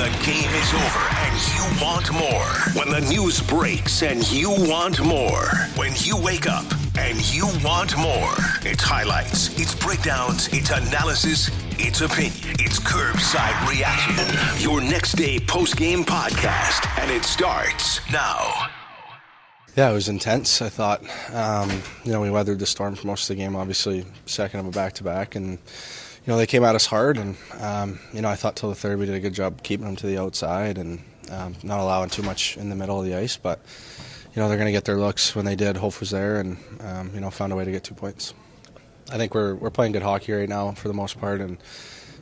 the game is over and you want more. When the news breaks and you want more. When you wake up and you want more. It's highlights, it's breakdowns, it's analysis, it's opinion. It's Kerbside reaction. Your next day post game podcast. And it starts now. Yeah, it was intense. I thought, um, you know, we weathered the storm for most of the game. Obviously, second of a back to back, and you know they came at us hard. And um, you know, I thought till the third we did a good job keeping them to the outside and um, not allowing too much in the middle of the ice. But you know they're going to get their looks when they did. Hope was there, and um, you know found a way to get two points. I think we're we're playing good hockey right now for the most part, and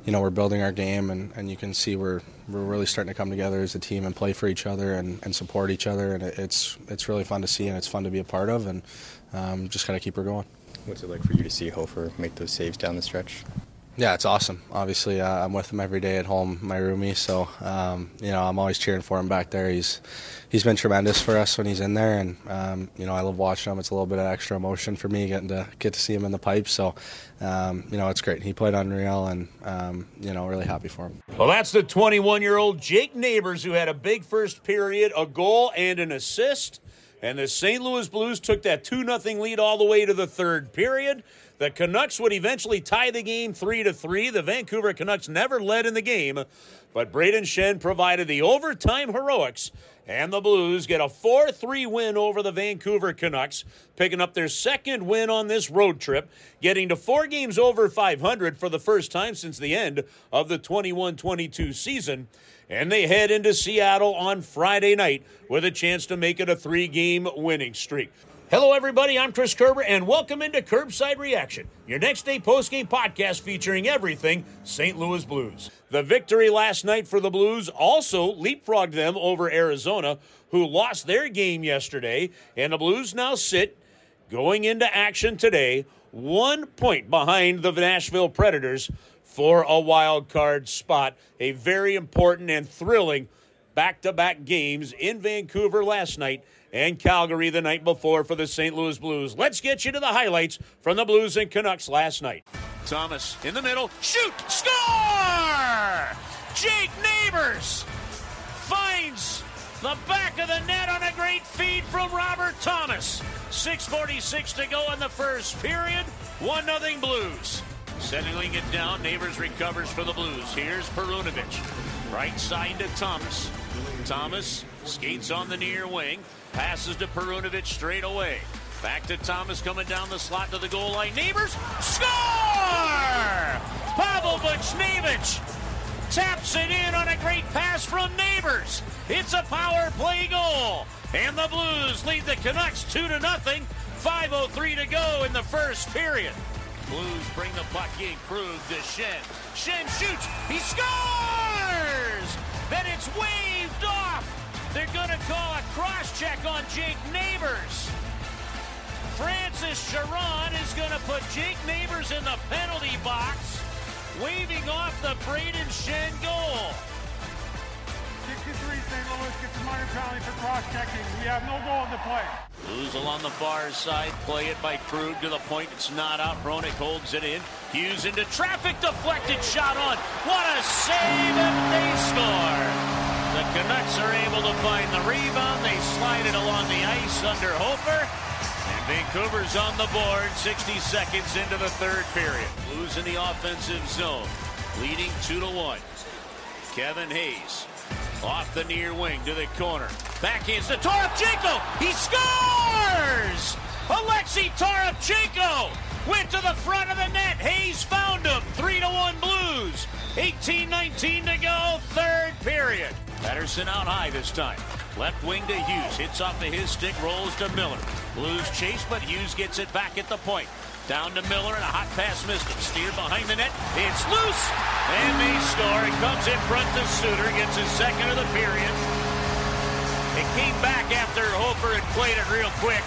you know we're building our game, and, and you can see we're we're really starting to come together as a team and play for each other and, and support each other, and it, it's it's really fun to see and it's fun to be a part of, and um, just gotta keep her going. What's it like for you to see Hofer make those saves down the stretch? Yeah, it's awesome. Obviously, uh, I'm with him every day at home, my roomie. So, um, you know, I'm always cheering for him back there. He's he's been tremendous for us when he's in there, and um, you know, I love watching him. It's a little bit of extra emotion for me getting to get to see him in the pipe. So, um, you know, it's great. He played unreal, and um, you know, really happy for him. Well, that's the 21 year old Jake Neighbours who had a big first period, a goal and an assist. And the St. Louis Blues took that 2 0 lead all the way to the third period. The Canucks would eventually tie the game 3 to 3. The Vancouver Canucks never led in the game, but Brayden Schenn provided the overtime heroics and the Blues get a 4 3 win over the Vancouver Canucks, picking up their second win on this road trip, getting to four games over 500 for the first time since the end of the 21 22 season. And they head into Seattle on Friday night with a chance to make it a three game winning streak. Hello, everybody. I'm Chris Kerber, and welcome into Kerbside Reaction, your next day postgame podcast featuring everything St. Louis Blues. The victory last night for the Blues also leapfrogged them over Arizona, who lost their game yesterday, and the Blues now sit going into action today, one point behind the Nashville Predators for a wild card spot. A very important and thrilling back to back games in Vancouver last night and Calgary the night before for the St. Louis Blues. Let's get you to the highlights from the Blues and Canucks last night. Thomas in the middle, shoot, score! Jake Neighbours finds the back of the net on a great feed from Robert Thomas. 6.46 to go in the first period. 1 0 Blues. Settling it down, Neighbours recovers for the Blues. Here's Perunovich. Right side to Thomas. Thomas skates on the near wing. Passes to Perunovich straight away. Back to Thomas coming down the slot to the goal line. Neighbours score! Pavel Buchnevich taps it in on a great pass from Neighbours. It's a power play goal. And the Blues lead the Canucks 2 to nothing. 5.03 to go in the first period. Blues bring the puck in. Krug to Schenn. Schenn shoots. He scores! Then it's waved off. They're going to call a cross check on Jake Neighbours. Francis Charron is going to put Jake Neighbours in the penalty box, waving off the Brayden Schenn goal. 63 St. Louis gets a minor penalty for cross-checking. We have no goal in the play. Lose along the far side. Play it by Krug to the point. It's not out. Hronek holds it in. Hughes into traffic. Deflected shot on. What a save and they score. The Canucks are able to find the rebound. They slide it along the ice under Hofer. And Vancouver's on the board 60 seconds into the third period. Blues in the offensive zone. Leading 2 to 1. Kevin Hayes off the near wing to the corner. Backhands to Toropchenko. He scores! Alexei Toropchenko went to the front of the net. Hayes found him. 3 to 1 Blues. 18-19 to go, third period. Pettersson out high this time. Left wing to Hughes. Hits off of his stick, rolls to Miller. Blues chase, but Hughes gets it back at the point. Down to Miller and a hot pass missed him. Steer behind the net. It's loose. And they score. It comes in front to Suter. Gets his second of the period. It came back after Hofer had played it real quick.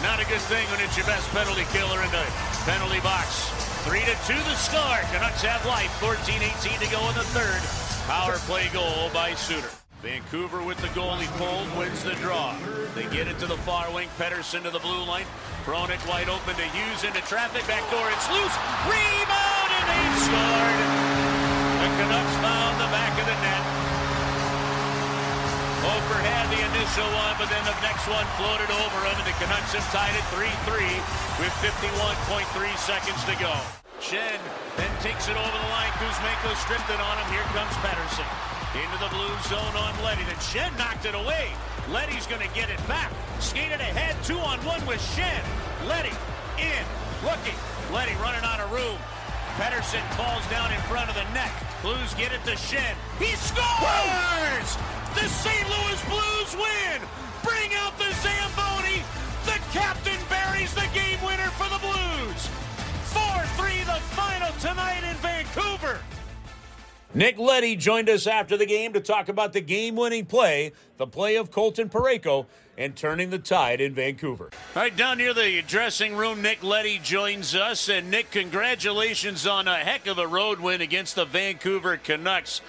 Not a good thing when it's your best penalty killer in the penalty box. 3 to 2 the score. Canucks have life. 14-18 to go in the third. Power play goal by Suter. Vancouver with the goalie pulled wins the draw. They get it to the far wing. Pettersson to the blue line. Thrown it wide open to Hughes into traffic. Back door. It's loose. Rebound and they've scored. The Canucks found the back of the net. Overhead had the initial one, but then the next one floated over him, and the Canucks have tied it 3-3 with 51.3 seconds to go. Schenn then takes it over the line. Kuzmenko stripped it on him. Here comes Pettersson. Into the blue zone on Leddy. And Schenn knocked it away. Leddy's going to get it back. Skated ahead, two on one with Schenn. Leddy in, looking. Leddy running out of room. Pettersson falls down in front of the net. Blues get it to Schenn. He scores! The St. Louis Blues win! Bring out the Zamboni! The captain buries the game winner for the Blues! 4-3 the final tonight! Nick Leddy joined us after the game to talk about the game winning play, the play of Colton Parayko, and turning the tide in Vancouver. All right, down near the dressing room, Nick Leddy joins us. And Nick, congratulations on a heck of a road win against the Vancouver Canucks.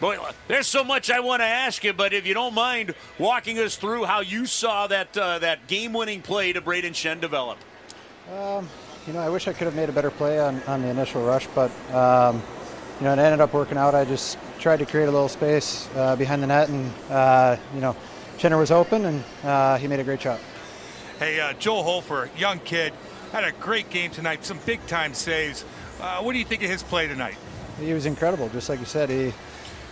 Boy, there's so much I want to ask you, but if you don't mind walking us through how you saw that uh, that game-winning play to Brayden Schenn develop. Um, you know, I wish I could have made a better play on, on the initial rush, but um, you know, it ended up working out. I just tried to create a little space uh, behind the net, and uh, you know, Schenner was open, and uh, he made a great shot. Hey, uh, Joel Hofer, young kid, had a great game tonight. Some big time saves. Uh, what do you think of his play tonight? He was incredible, just like you said. He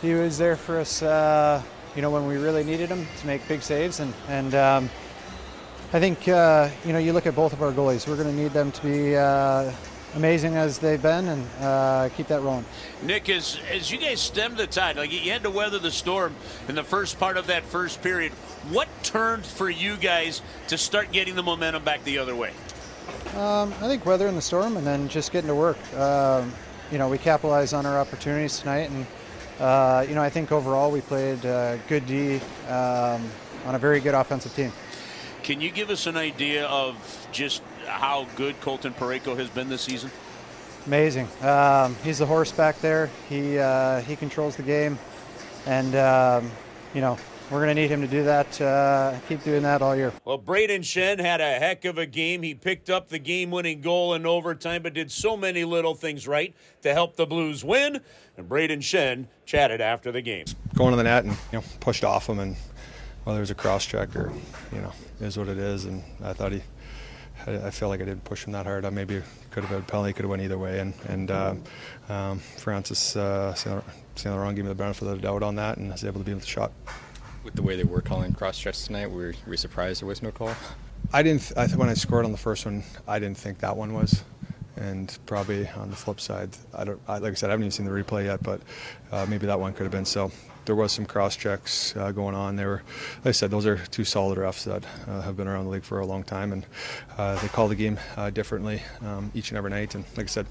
he was there for us. Uh, you know, when we really needed him to make big saves, and and. Um, I think uh, you know you look at both of our goalies. We're going to need them to be uh, amazing as they've been and uh, keep that rolling. Nick, as as you guys stemmed the tide, like you had to weather the storm in the first part of that first period. What turned for you guys to start getting the momentum back the other way? Um, I think weathering the storm and then just getting to work. Um, you know, we capitalized on our opportunities tonight, and uh, you know I think overall we played uh, good D um, on a very good offensive team. Can you give us an idea of just how good Colton Parayko has been this season? Amazing. Um, he's the horse back there. He uh, he controls the game, and um, you know we're going to need him to do that. Uh, keep doing that all year. Well, Brayden Schenn had a heck of a game. He picked up the game-winning goal in overtime, but did so many little things right to help the Blues win. And Brayden Schenn chatted after the game. Going to the net and you know pushed off him and whether it was a cross check or you know is what it is. And I thought he, I, I feel like I didn't push him that hard. I maybe could have had a penalty, could have went either way. And and uh, um, Francis uh, Saint Laurent gave me the benefit of the doubt on that, and I was able to be with the shot. With the way they were calling cross checks tonight, were we surprised there was no call? I didn't. I when I scored on the first one, I didn't think that one was. And probably on the flip side, I don't. I, like I said, I haven't even seen the replay yet, but uh, maybe that one could have been. So there was some cross checks uh, going on. They were, like I said, those are two solid refs that uh, have been around the league for a long time, and uh, they call the game uh, differently um, each and every night. And like I said,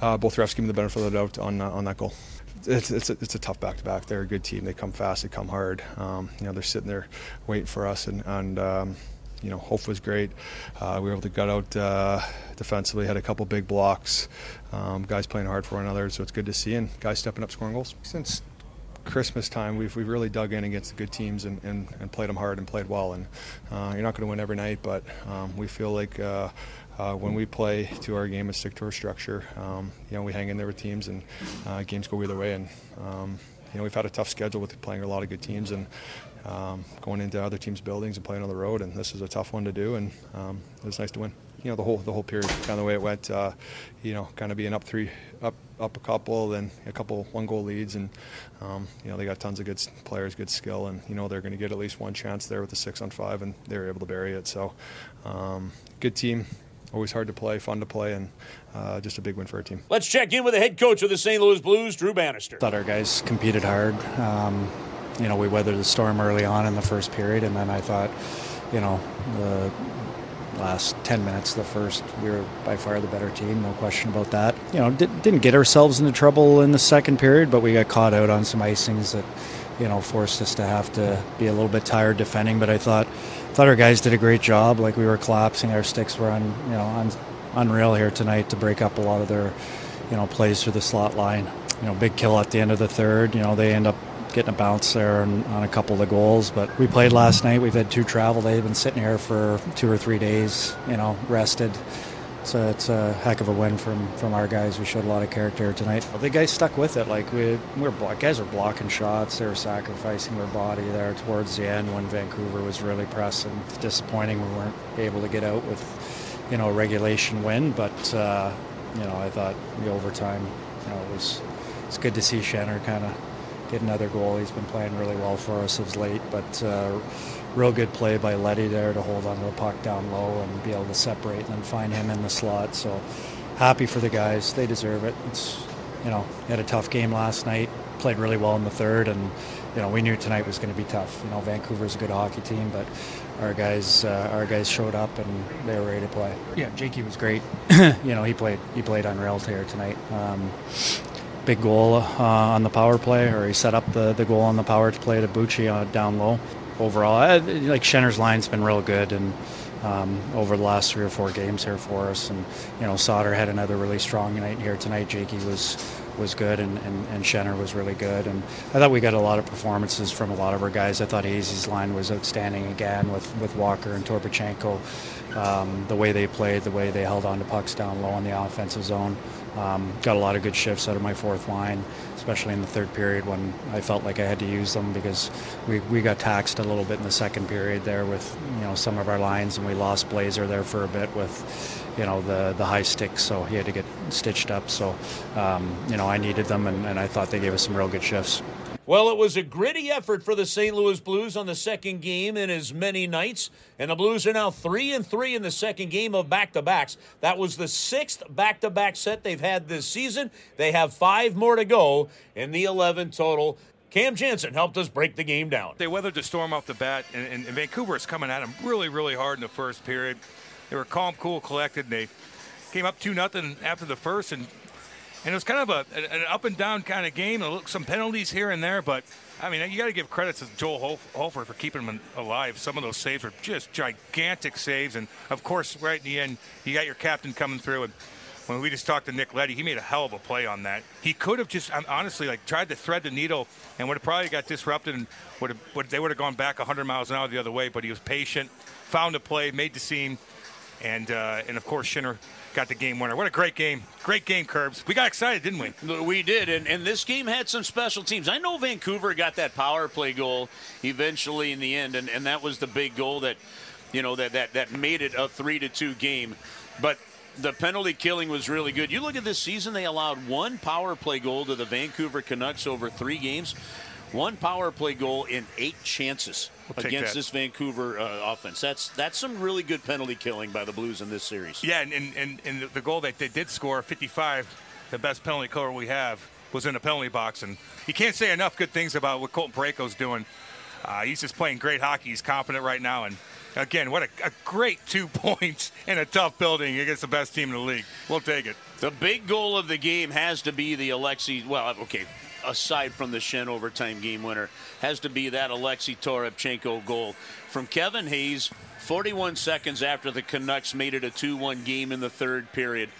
uh, both refs give me the benefit of the doubt on on that goal. It's, it's, a, it's a tough back to back. They're a good team. They come fast. They come hard. Um, you know, they're sitting there waiting for us, and, and um, you know, Hope was great. Uh, we were able to gut out uh, defensively, had a couple big blocks. Um, guys playing hard for one another, so it's good to see, and guys stepping up, scoring goals. Since Christmas time, we've, we've really dug in against the good teams and, and, and played them hard and played well. And uh, you're not going to win every night, but um, we feel like uh, uh, when we play to our game and stick to our structure, um, you know, we hang in there with teams and uh, games go either way. And um, you know, we've had a tough schedule with playing a lot of good teams and um, going into other teams' buildings and playing on the road. And this is a tough one to do, and um, it was nice to win you know the whole the whole period, kind of the way it went. Uh, you know, kind of being up three, up up a couple, then a couple one goal leads, and um, you know they got tons of good players, good skill, and you know they're going to get at least one chance there with the six on five, and they were able to bury it. So, um, good team. Always hard to play, fun to play, and uh, just a big win for our team. Let's check in with the head coach of the St. Louis Blues, Drew Bannister. Thought our guys competed hard. Um, you know, we weathered the storm early on in the first period, and then I thought, you know, the last 10 minutes the first. We were by far the better team no question about that. You know did, didn't get ourselves into trouble in the second period but we got caught out on some icings that you know forced us to have to be a little bit tired defending but i thought thought our guys did a great job. Like we were collapsing our sticks were on you know on, unreal here tonight to break up a lot of their you know plays through the slot line. You know big kill at the end of the third. You know they end up getting a bounce there on, on, a couple of the goals. But we played last night. We've had two travel. They've been sitting here for two or three days, you know, rested. a, it's a heck of a win from, from our guys. We showed a lot of character tonight. Well, the guys stuck with it. Like we, we were guys are blocking shots. They were sacrificing their body there towards the end when Vancouver was really pressing. It's disappointing we weren't able to get out with, you know, a regulation win. But uh, you know, I thought the overtime, you know, it was it's good to see Schenner kind of get another goal. He's been playing really well for us of late, but. Uh, real good play by Leddy there to hold onto the puck down low and be able to separate and then find him in the slot. So happy for the guys. They deserve it. It's you know, had a tough game last night, played really well in the third and you know, we knew tonight was going to be tough. You know, Vancouver's a good hockey team, but our guys, uh, our guys showed up and they were ready to play. Yeah, Jakey was great. you know, he played, he played unreal here tonight. Um, big goal uh, on the power play, or he set up the, the goal on the power play to Bucci uh, down low overall. I, like Schenner's line's been real good and um, over the last three or four games here for us. And you know, Sauter had another really strong night here tonight. Jakey was was good, and, and, and Schenner was really good. And I thought we got a lot of performances from a lot of our guys. I thought Hazy's line was outstanding again with, with Walker and Toropchenko. Um, the way they played, the way they held on to pucks down low in the offensive zone. Um, got a lot of good shifts out of my fourth line, especially in the third period when I felt like I had to use them because we, we got taxed a little bit in the second period there with you know some of our lines and we lost Blazer there for a bit with you know the the high sticks so he had to get stitched up so um, you know I needed them and, and I thought they gave us some real good shifts. Well, it was a gritty effort for the St. Louis Blues on the second game in as many nights, and the Blues are now three and three in the second game of back-to-backs. That was the sixth back-to-back set they've had this season. They have five more to go in the 11 total. Cam Janssen helped us break the game down. They weathered the storm off the bat, and, and, and Vancouver is coming at them really, really hard in the first period. They were calm, cool, collected, and they came up 2 nothing after the first and and it was kind of a, an up and down kind of game. Some penalties here and there, but I mean, you got to give credit to Joel Hofer for keeping them alive. Some of those saves were just gigantic saves, and of course, right in the end, you got your captain coming through. And when we just talked to Nick Leddy, he made a hell of a play on that. He could have just honestly like tried to thread the needle and would have probably got disrupted and would have would, they would have gone back 100 miles an hour the other way. But he was patient, found a play, made the seam, and uh, and of course Schenner got the game winner. What a great game. Great game, Kerbs. We got excited, didn't we? We did, and, and this game had some special teams. I know Vancouver got that power play goal eventually in the end, and, and that was the big goal that, you know, that, that, that made it a 3 to 2 game. But the penalty killing was really good. You look at this season, they allowed one power play goal to the Vancouver Canucks over three games. One power play goal in eight chances we'll against this Vancouver uh, offense. That's that's some really good penalty killing by the Blues in this series. Yeah, and, and, and the goal that they did score, 55, the best penalty killer we have, was in the penalty box. And you can't say enough good things about what Colton Parayko's doing. Uh, he's just playing great hockey. He's confident right now. And again, what a, a, great two points in a tough building against the best team in the league. We'll take it. The big goal of the game has to be the Alexei. Well, okay, aside from the Schenn overtime game winner, has to be that Alexei Toropchenko goal from Kevin Hayes. 41 seconds after the Canucks made it a 2 1 game in the third period.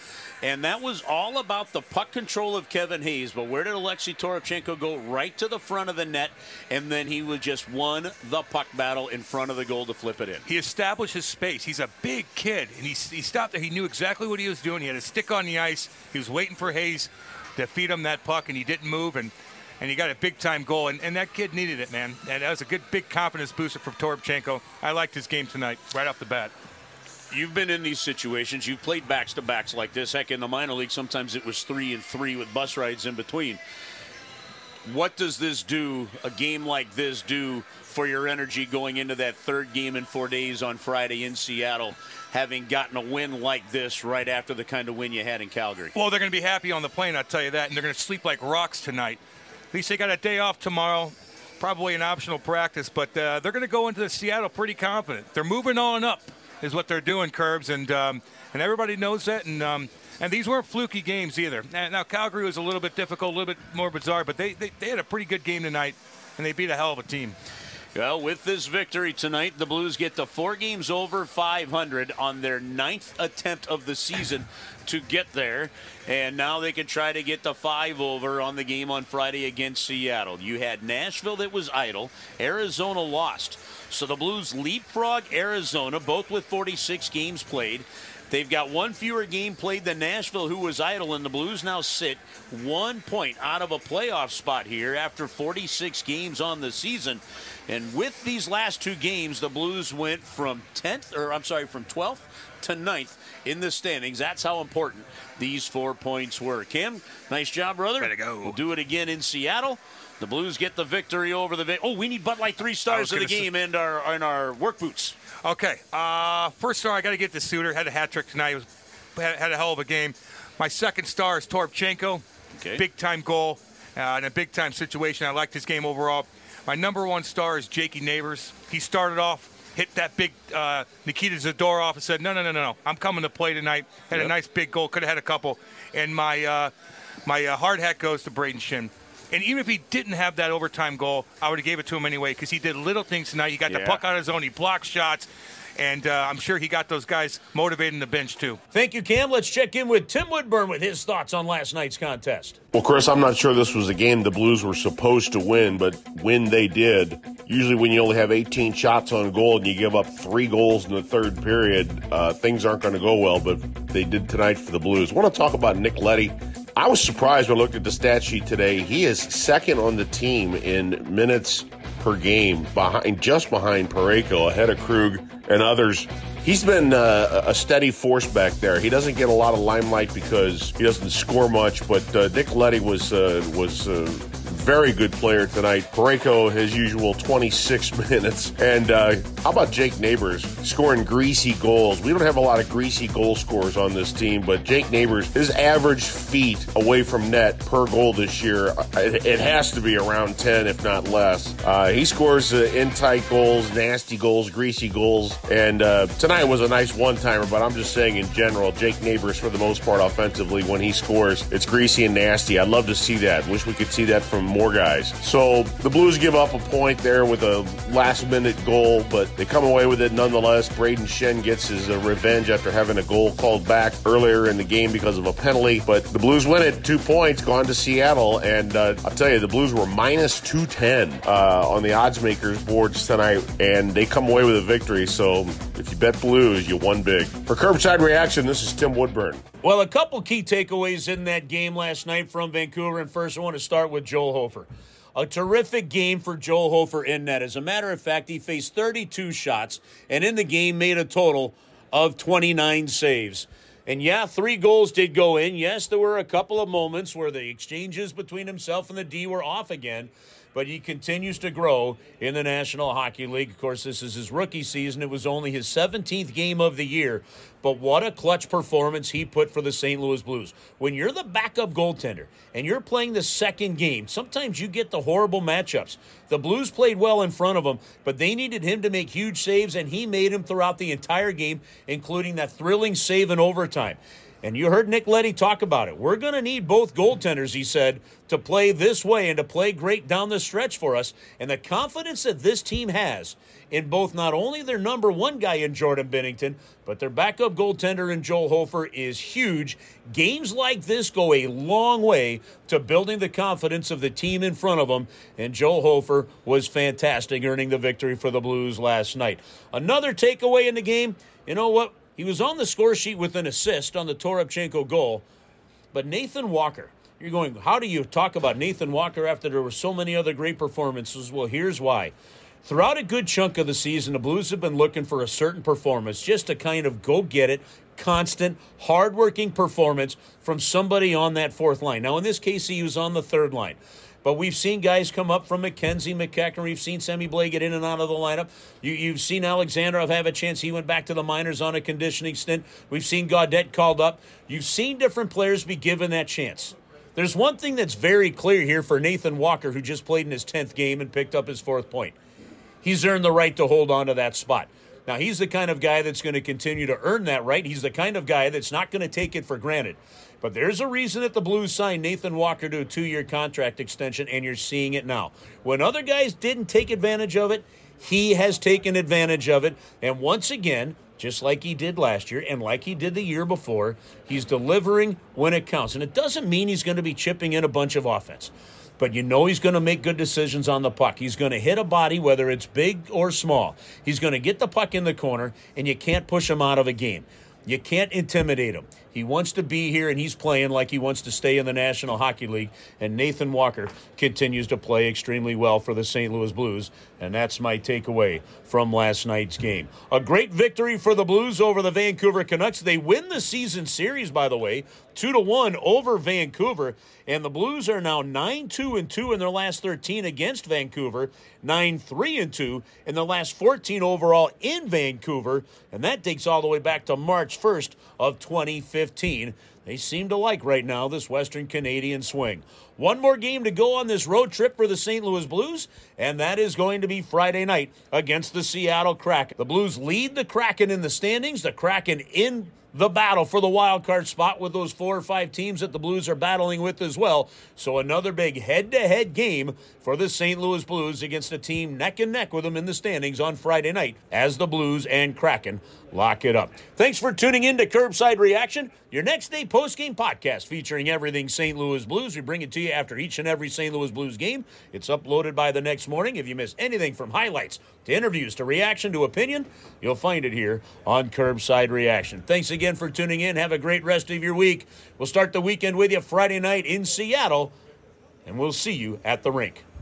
And that was all about the puck control of Kevin Hayes. But where did Alexei Toropchenko go? Right to the front of the net, and then he was just won the puck battle in front of the goal to flip it in. He established his space. He's a big kid, and he, he stopped there. He knew exactly what he was doing. He had a stick on the ice. He was waiting for Hayes to feed him that puck, and he didn't move. And and he got a big time goal. And, and that kid needed it, man. And that was a good, big confidence booster for Toropchenko. I liked his game tonight, right off the bat. You've been in these situations. You've played backs to backs like this. Heck, in the minor league, sometimes it was three and three with bus rides in between. What does this do, a game like this, do for your energy going into that third game in four days on Friday in Seattle, having gotten a win like this right after the kind of win you had in Calgary? Well, they're going to be happy on the plane, I'll tell you that, and they're going to sleep like rocks tonight. At least they got a day off tomorrow, probably an optional practice, but uh, they're going to go into Seattle pretty confident. They're moving on up, is what they're doing, Kerbs, and um, and everybody knows that, and. Um, and these weren't fluky games either. Now, Calgary was a little bit difficult, a little bit more bizarre, but they, they, they had a pretty good game tonight, and they beat a hell of a team. Well, with this victory tonight, the Blues get to four games over 500 on their ninth attempt of the season to get there. And now they can try to get the five over on the game on Friday against Seattle. You had Nashville that was idle, Arizona lost. So the Blues leapfrog Arizona, both with 46 games played. They've got one fewer game played than Nashville, who was idle, and the Blues now sit one point out of a playoff spot here after 46 games on the season. And with these last two games, the Blues went from 10th, or I'm sorry, from 12th to 9th in the standings. That's how important these four points were. Cam, nice job, brother. Way to go. We'll do it again in Seattle. The Blues get the victory over the. Oh, we need Bud Light three stars of the say- game and our and our work boots. Okay. Uh, first star, I got to get to Suter. Had a hat trick tonight. Was had, had a hell of a game. My second star is Toropchenko. Okay. Big time goal uh, in a big time situation. I liked his game overall. My number one star is Jakey Neighbours. He started off, hit that big uh, Nikita Zadorov and said, "No, no, no, no, no. I'm coming to play tonight." Had Yep. a nice big goal. Could have had a couple. And my uh, my uh, hard hat goes to Brayden Schenn. And even if he didn't have that overtime goal, I would have gave it to him anyway because he did little things tonight. He got the puck out of his zone. He blocked shots. And uh, I'm sure he got those guys motivating the bench, too. Thank you, Cam. Let's check in with Tim Woodburn with his thoughts on last night's contest. Well, Chris, I'm not sure this was a game the Blues were supposed to win, but when they did, usually when you only have 18 shots on goal and you give up three goals in the third period, uh, things aren't going to go well, but they did tonight for the Blues. I want to talk about Nick Leddy. I was surprised when I looked at the stat sheet today. He is second on the team in minutes per game, behind just behind Parayko, ahead of Krug and others. He's been uh, a steady force back there. He doesn't get a lot of limelight because he doesn't score much, but uh, Nick Leddy was uh, was a very good player tonight. Parayko, his usual 26 minutes. And uh, how about Jake Neighbours scoring greasy goals? We don't have a lot of greasy goal scorers on this team, but Jake Neighbours, his average feet away from net per goal this year, uh, it, has to be around 10, if not less. Uh, he scores uh, in tight goals, nasty goals, greasy goals, and uh, tonight was a nice one timer. But I'm just saying, in general, Jake Neighbours, for the most part, offensively, when he scores, it's greasy and nasty. I'd love to see that. Wish we could see that from more guys. So the Blues give up a point there with a last minute goal, but they come away with it nonetheless. Brayden Schenn gets his uh, revenge after having a goal called back earlier in the game because of a penalty. But the Blues win it, two points, gone to Seattle, and uh, I'll tell you, the Blues were minus 210 uh, on the odds makers boards tonight, and they come away with a victory. So if you bet Blues, you won big. For Kerbside Reaction, this is Tim Woodburn. Well, a couple key takeaways in that game last night from Vancouver. And first, I want to start with Joel Hofer. A terrific game for Joel Hofer in net. As a matter of fact, he faced 32 shots and in the game made a total of 29 saves. And yeah, three goals did go in. Yes, there were a couple of moments where the exchanges between himself and the D were off again, but he continues to grow in the National Hockey League. Of course, this is his rookie season. It was only his 17th game of the year, but what a clutch performance he put for the St. Louis Blues. When you're the backup goaltender and you're playing the second game, sometimes you get the horrible matchups. The Blues played well in front of him, but they needed him to make huge saves, and he made them throughout the entire game, including that thrilling save in overtime. And you heard Nick Leddy talk about it. We're going to need both goaltenders, he said, to play this way and to play great down the stretch for us. And the confidence that this team has in both not only their number one guy in Jordan Binnington, but their backup goaltender in Joel Hofer is huge. Games like this go a long way to building the confidence of the team in front of them. And Joel Hofer was fantastic, earning the victory for the Blues last night. Another takeaway in the game, you know what? He was on the score sheet with an assist on the Toropchenko goal, but Nathan Walker. You're going, how do you talk about Nathan Walker after there were so many other great performances? Well, here's why. Throughout a good chunk of the season, the Blues have been looking for a certain performance, just to kind of go get it, constant, hardworking performance from somebody on that fourth line. Now, in this case, he was on the third line. But we've seen guys come up from Mackenzie, MacEachern. We've seen Sammy Blais get in and out of the lineup. You, you've seen Alexandrov have a chance. He went back to the minors on a conditioning stint. We've seen Gaudette called up. You've seen different players be given that chance. There's one thing that's very clear here for Nathan Walker, who just played in his 10th game and picked up his fourth point. He's earned the right to hold on to that spot. Now, he's the kind of guy that's going to continue to earn that right. He's the kind of guy that's not going to take it for granted. But there's a reason that the Blues signed Nathan Walker to a two year contract extension, and you're seeing it now. When other guys didn't take advantage of it, he has taken advantage of it. And once again, just like he did last year and like he did the year before, he's delivering when it counts. And it doesn't mean he's going to be chipping in a bunch of offense but you know he's going to make good decisions on the puck. He's going to hit a body, whether it's big or small. He's going to get the puck in the corner, and you can't push him out of a game. You can't intimidate him. He wants to be here and he's playing like he wants to stay in the National Hockey League. And Nathan Walker continues to play extremely well for the St. Louis Blues. And that's my takeaway from last night's game. A great victory for the Blues over the Vancouver Canucks. They win the season series, by the way, two to one over Vancouver. And the Blues are now 9 2 and 2 in their last 13 against Vancouver, 9 3 and 2 in the last 14 overall in Vancouver. And that dates all the way back to March 1st of 2015. They seem to like right now this Western Canadian swing. One more game to go on this road trip for the St. Louis Blues, and that is going to be Friday night against the Seattle Kraken. The Blues lead the Kraken in the standings, the Kraken in the battle for the wild card spot with those four or five teams that the Blues are battling with as well. So another big head-to-head game for the St. Louis Blues against a team neck and neck with them in the standings on Friday night as the Blues and Kraken lock it up. Thanks for tuning in to Kerbside Reaction, your next day post-game podcast featuring everything St. Louis Blues. We bring it to you after each and every St. Louis Blues game. It's uploaded by the next morning. If you miss anything from highlights to interviews to reaction to opinion, you'll find it here on Kerbside Reaction. Thanks again for tuning in. Have a great rest of your week. We'll start the weekend with you Friday night in Seattle, and we'll see you at the rink.